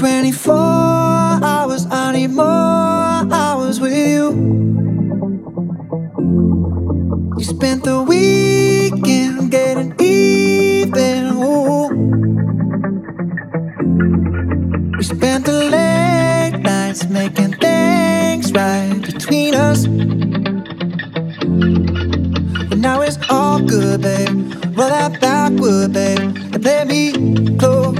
24 hours, I need more hours with you. You spent the weekend getting even. Ooh. We spent the late nights making things right between us. But now it's all good, babe. Roll that backward, babe, and play me close.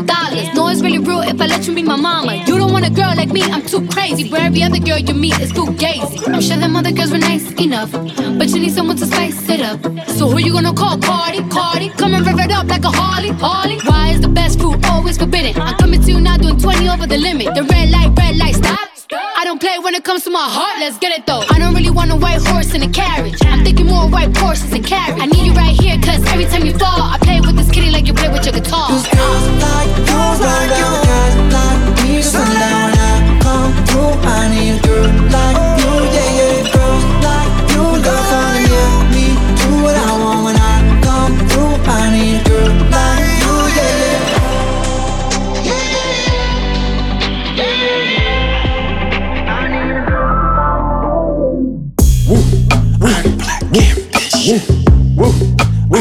dollars. No, it's really real if I let you be my mama. You don't want a girl like me, I'm too crazy. Where every other girl you meet is too gazy. I'm sure them other girls were nice enough, but you need someone to spice it up. So who you gonna call? Cardi, Cardi. Come and rev it up like a Harley, Harley. Why is the best food always forbidden? I'm coming to you now doing 20 over the limit. The red light, red light, stop. Don't play when it comes to my heart, let's get it though. I don't really want a white horse in a carriage. I'm thinking more white horses and carriage. I need you right here, cause every time you fall, I play with this kitty like you play with your guitar. Cause girls like you with guys like me sundown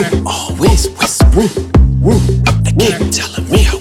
Oh, Always whispering. They keep telling me I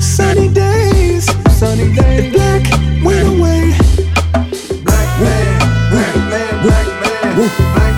Sunny days, sunny days. The black went away. Black man, black man, black man. Woo.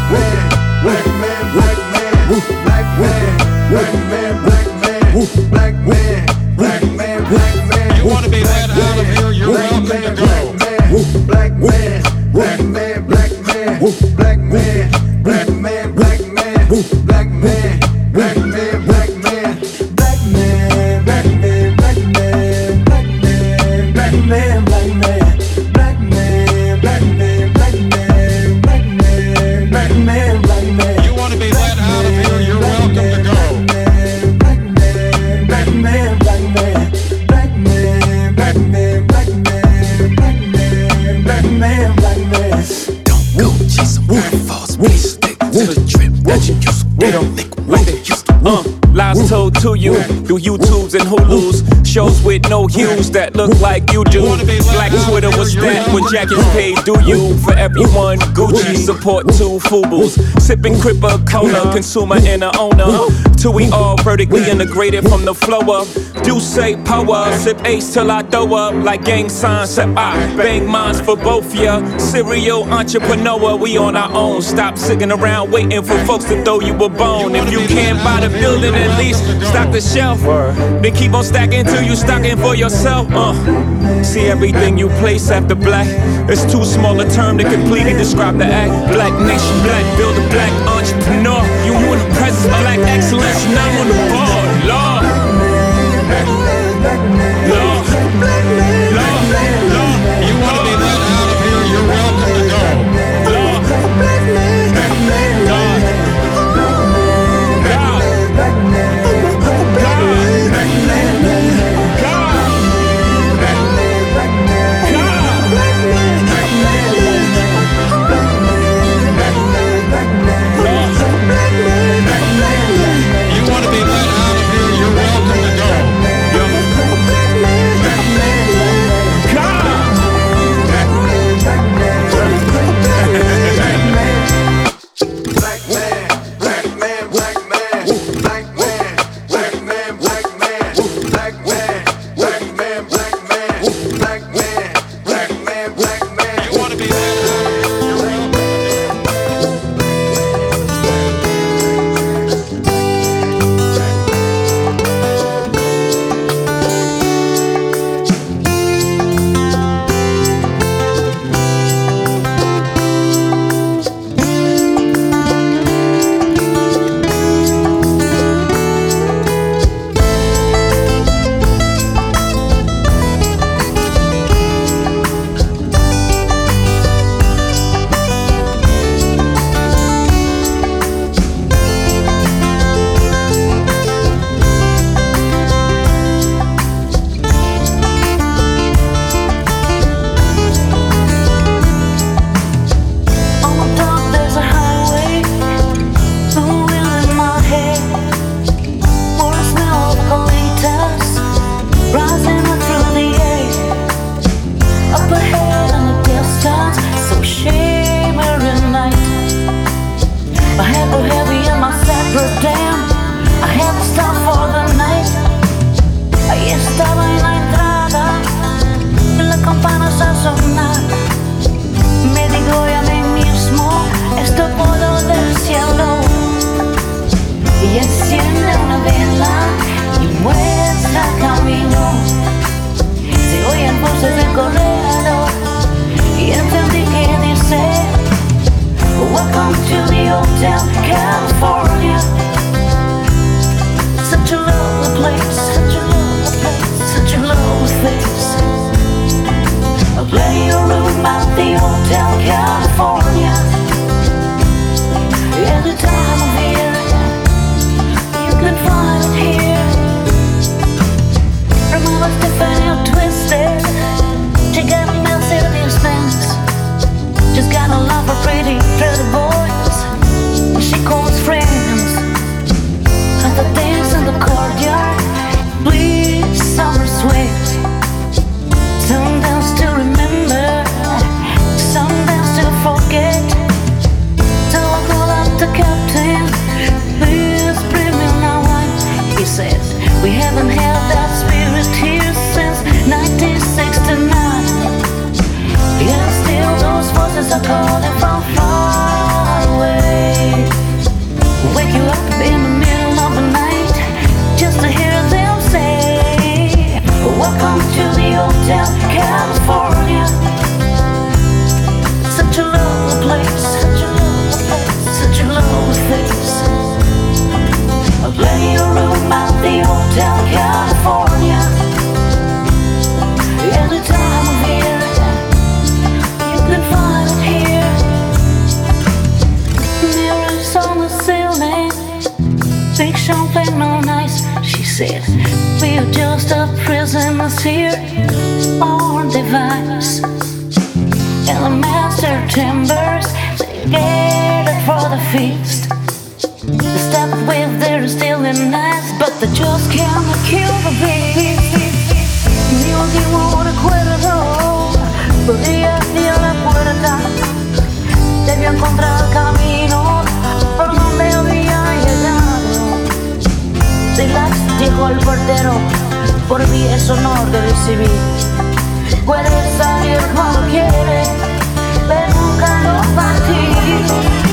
Hues that look like you do. Black Twitter was that when jackets paid do you for everyone. Gucci support two Fubus. Sipping Cripper Cola, consumer and a owner. Till we all vertically integrated from the flow up. Do say power, sip ace till I throw up like gang signs. Step I bang mines for both ya. Serial entrepreneur, we on our own. Stop sitting around waiting for folks to throw you a bone. If you can't buy the building, at least stock the shelf. Then keep on stacking till you stocking for yourself. Uh, see everything you place after black. It's too small a term to completely describe the act. Black nation, black builder, black entrepreneur. You want the presence, black excellence, I'm on the from far away. Wake you up in the middle of the night just to hear them say, Welcome to the Hotel California. Such a lovely place, such a lovely place, such a lovely place. Plenty of room at the Hotel California. Champagne on ice. She said, We're just a prisoners here on device. And the master timbers, they gathered for the feast. The step with they're still in but they just can't kill the beast. Ni último recuerdo podría abrir la puerta. Debió encontrar el camino donde había llegado. Relax, dijo el portero, por mí es honor de recibir. Puedes salir cuando quieres, pero nunca no partir.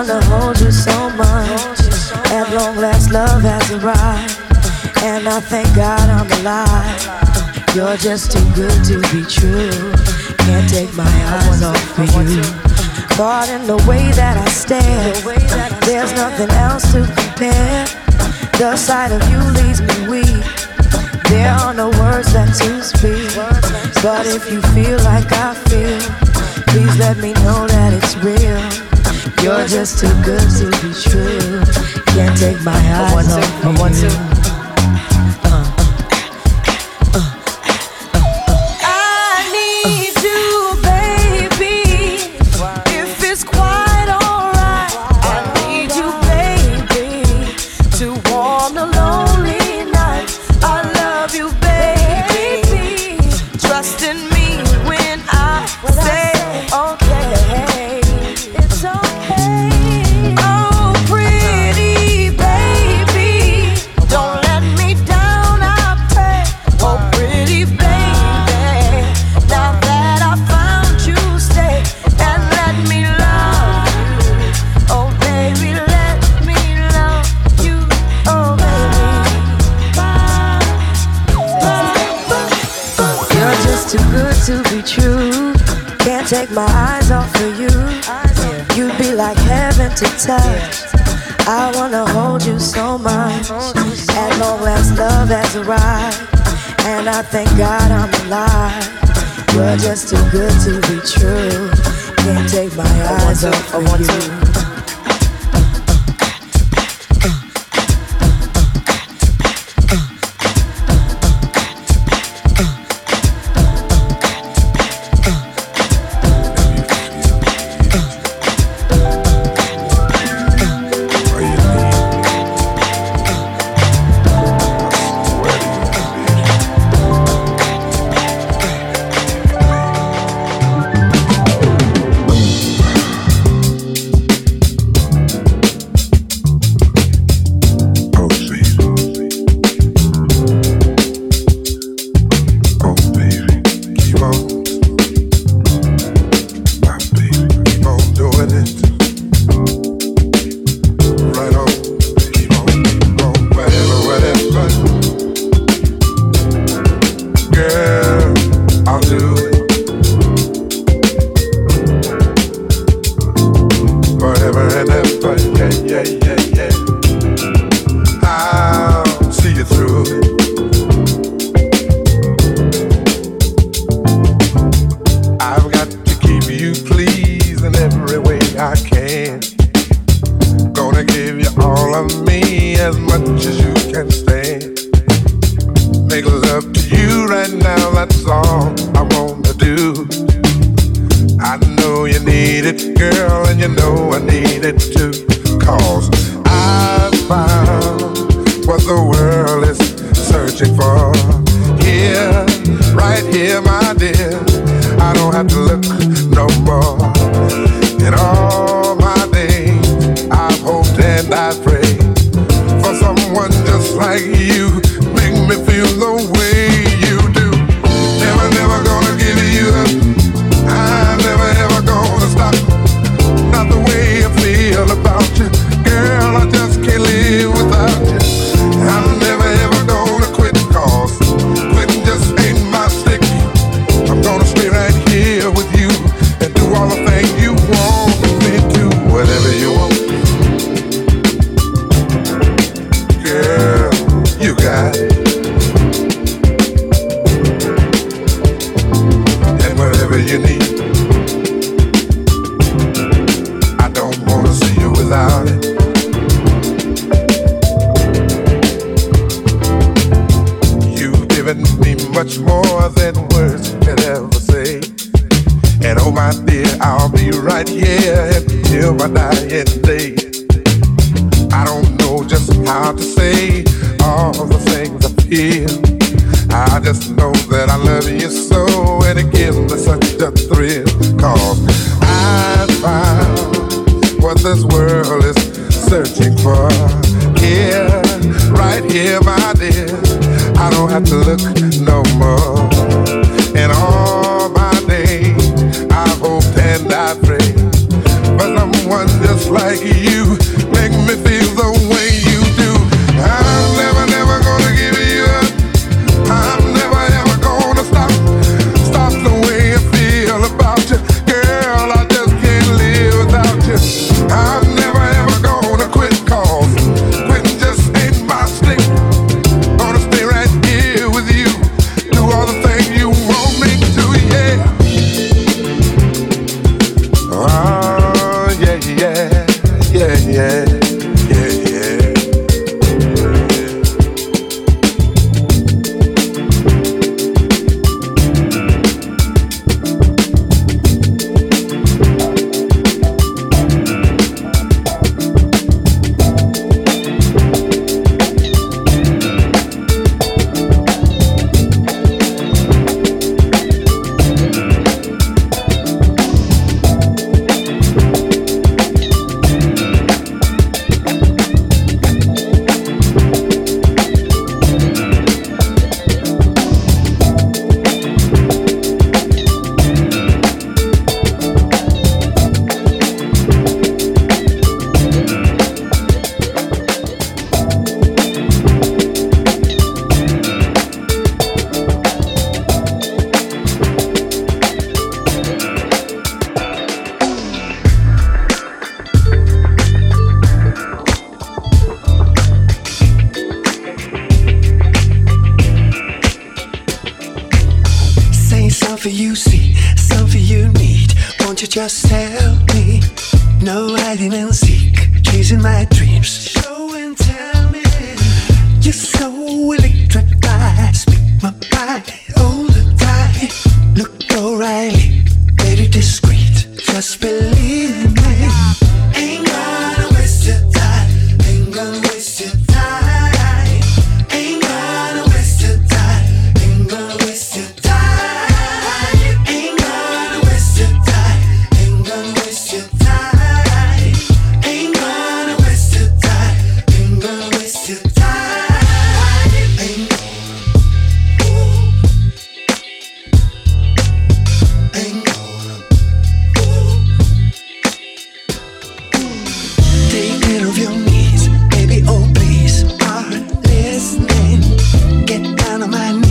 Wanna hold you so much. At long last, love has arrived. And I thank God I'm alive. You're just too good to be true. Can't take my eyes off of you. Caught in the way that I stare. There's nothing else to compare. The sight of you leaves me weak. There are no words left to speak. But if you feel like I feel, please let me know that it's real. You're just too good to be true. Can't take my eyes off of you. Touch. I wanna hold you so much. At long last, love has arrived. And I thank God I'm alive. You're just too good to be true. Can't take my eyes off of you. on my.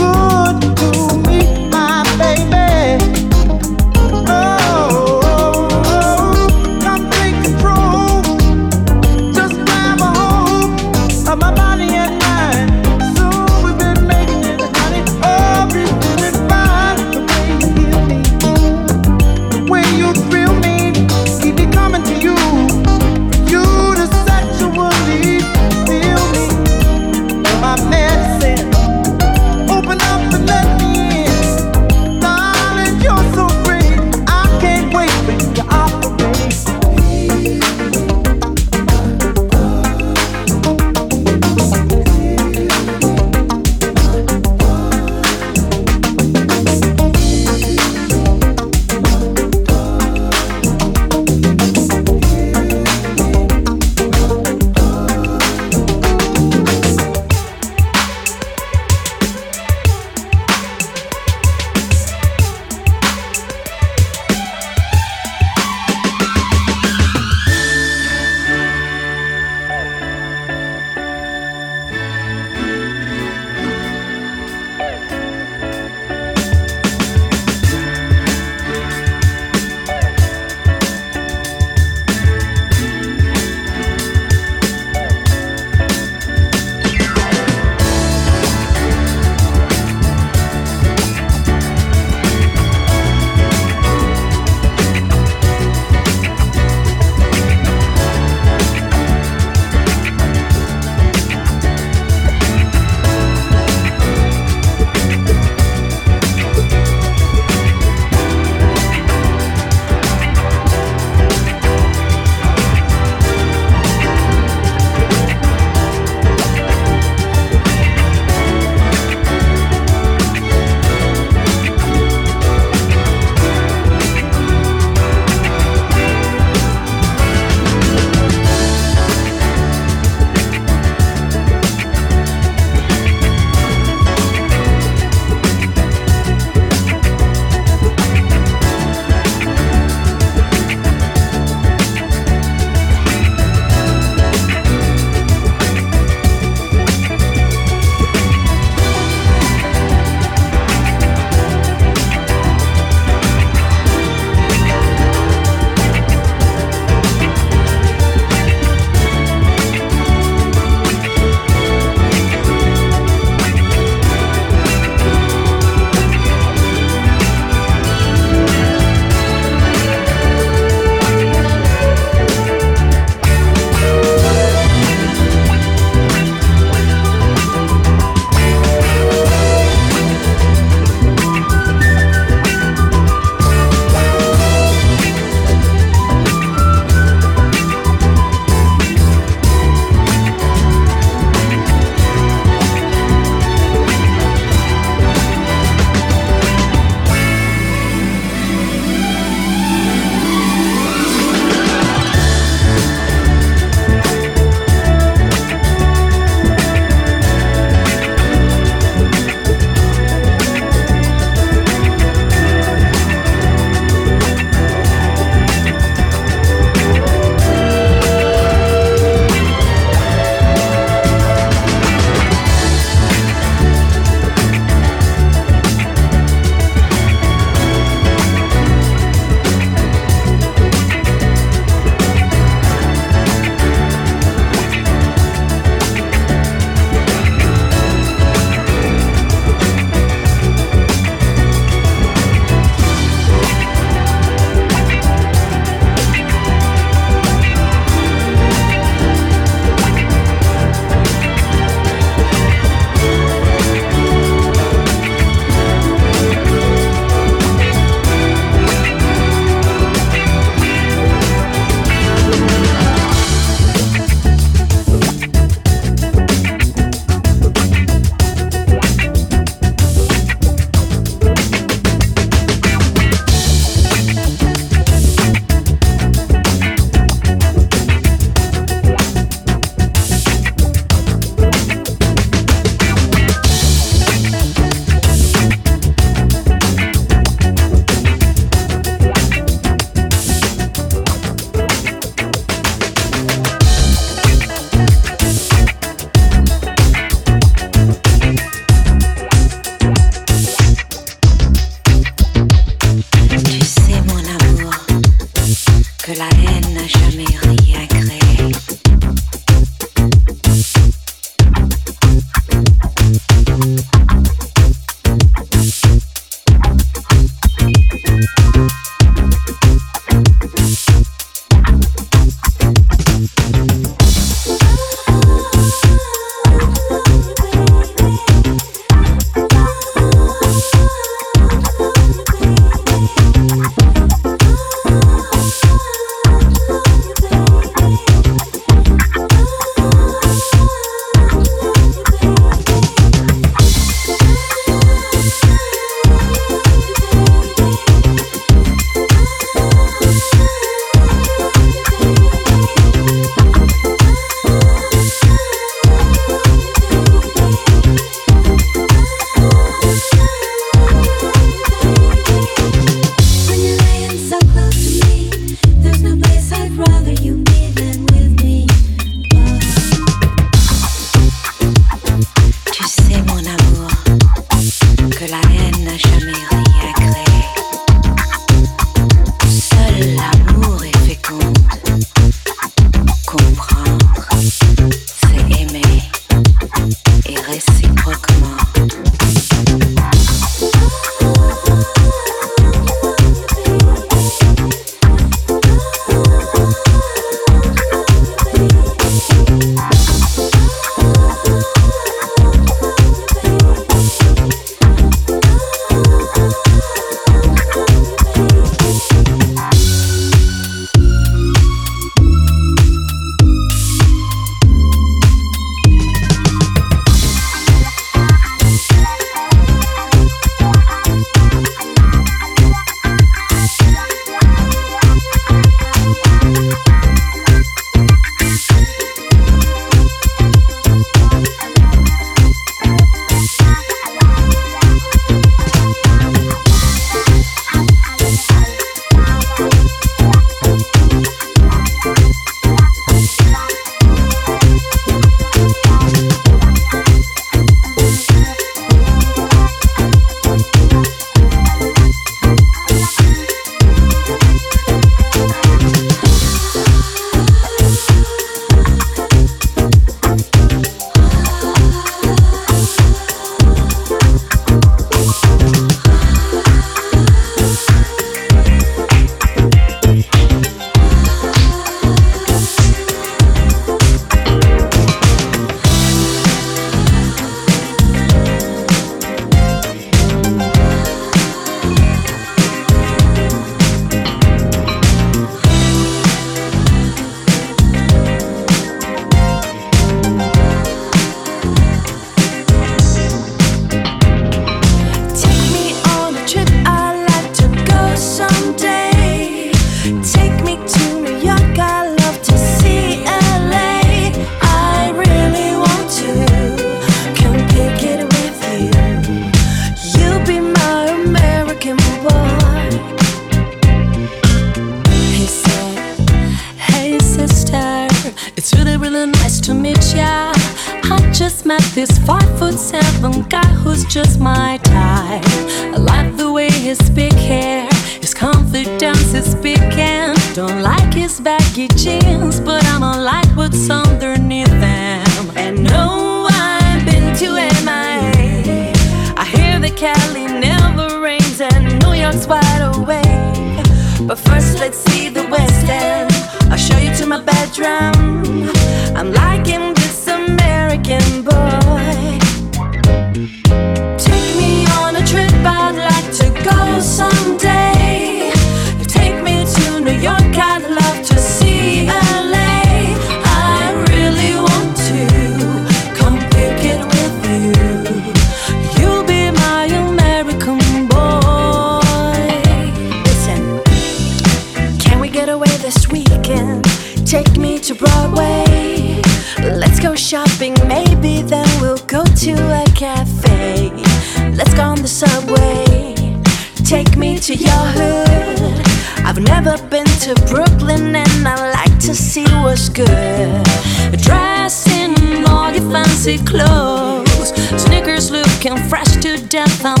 Fresh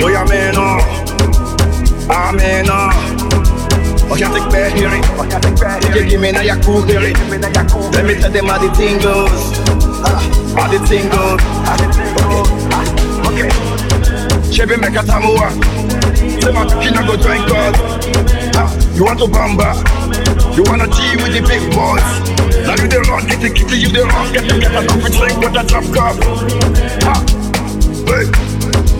Doe je amena, amena. Och jag fick bad hearing, jag gick in jag cool hearing. Let me tell them how the tingles, ah, how the tingles. Okay, okay. Chebe meka tamua, say my kina go drink God. Ah, you want to bamba, you wanna G with the big boys. Now you the run, get the kitty, you the run, get the get a coffee drink, get a drop cup. Ha, ah. hey.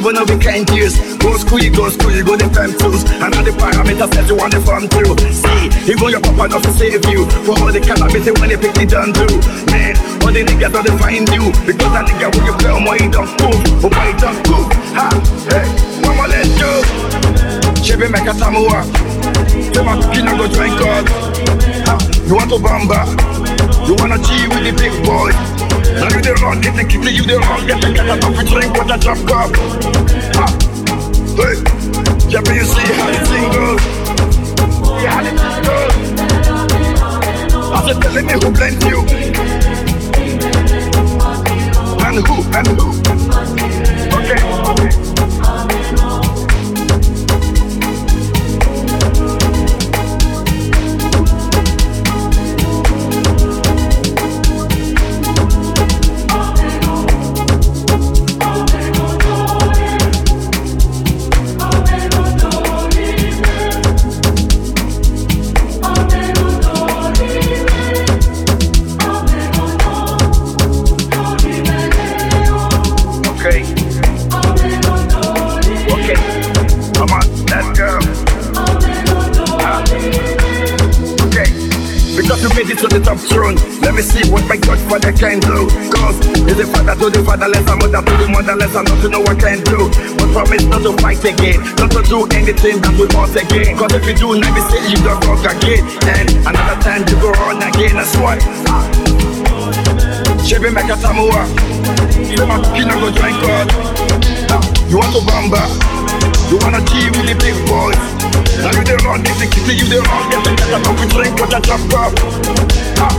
job, no we can't use. Go school, go school, go the fam tools. And all the parameters that you want to farm through. See, even your papa not to save you. For all the cannabis when they pick it done do. Man, all the niggas don't find you. Because that nigga when you play on my don't move. Oh my don't. Ha, hey, mama let's go. Chevy make a tamua. Say my kina go join God. Ha, you want to bamba? You wanna G with the big boy? Now you the wrong, get the kitty, you the wrong, get the get a coffee drink with a drop cup. Ha, hey, yeah, but you see how the thing goes. Yeah, how the thing goes. I said, telling me who blends you. And who, and who. It to the top throne. Let me see what my Godfather can do. Cause he's the father to the fatherless, a mother to the motherless, and not to know what can do. But promise not to fight again, not to do anything that we want again. Cause if you do, let me say you don't fuck again. And another time you go on again, that's why. Chevy make a tamua. Say my kina go join God. You want to bamba? You wanna G with the big boys? Now you the wrong, get the you the wrong, get the get a coffee drink drop cup. Ah,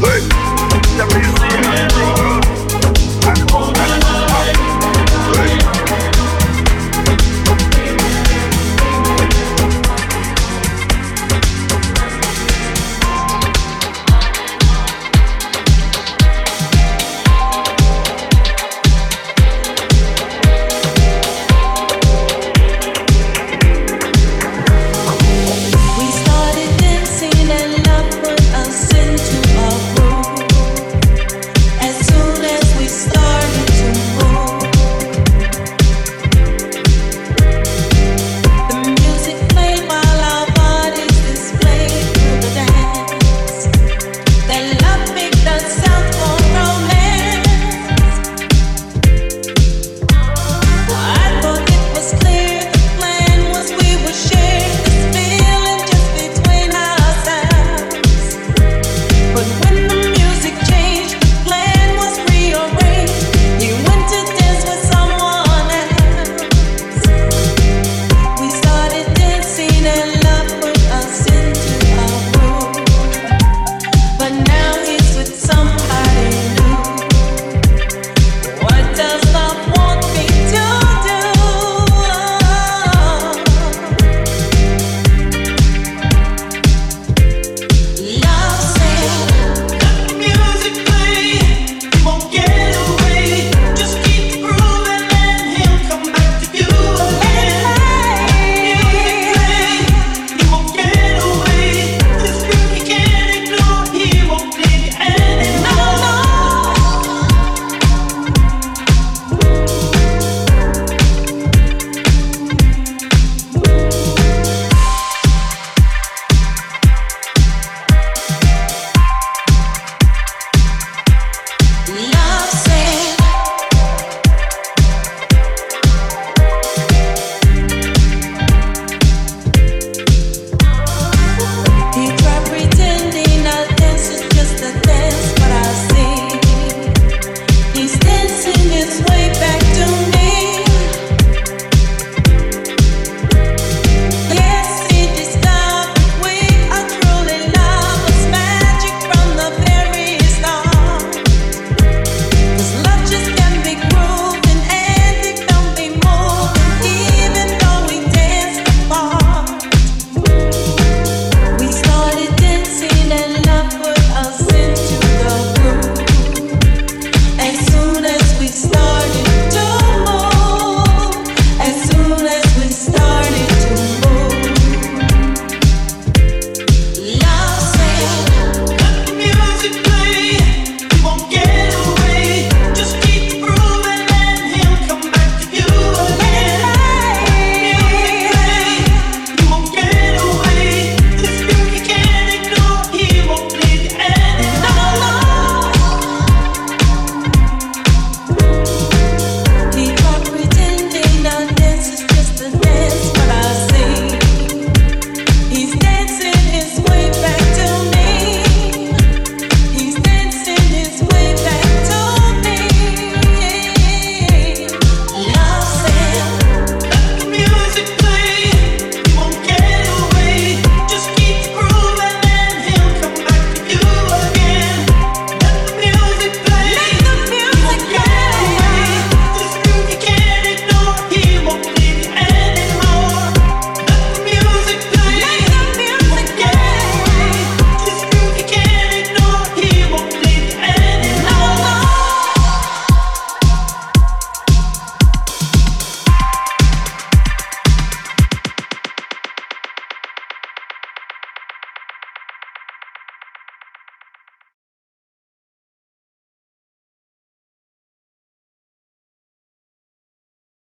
hey, let me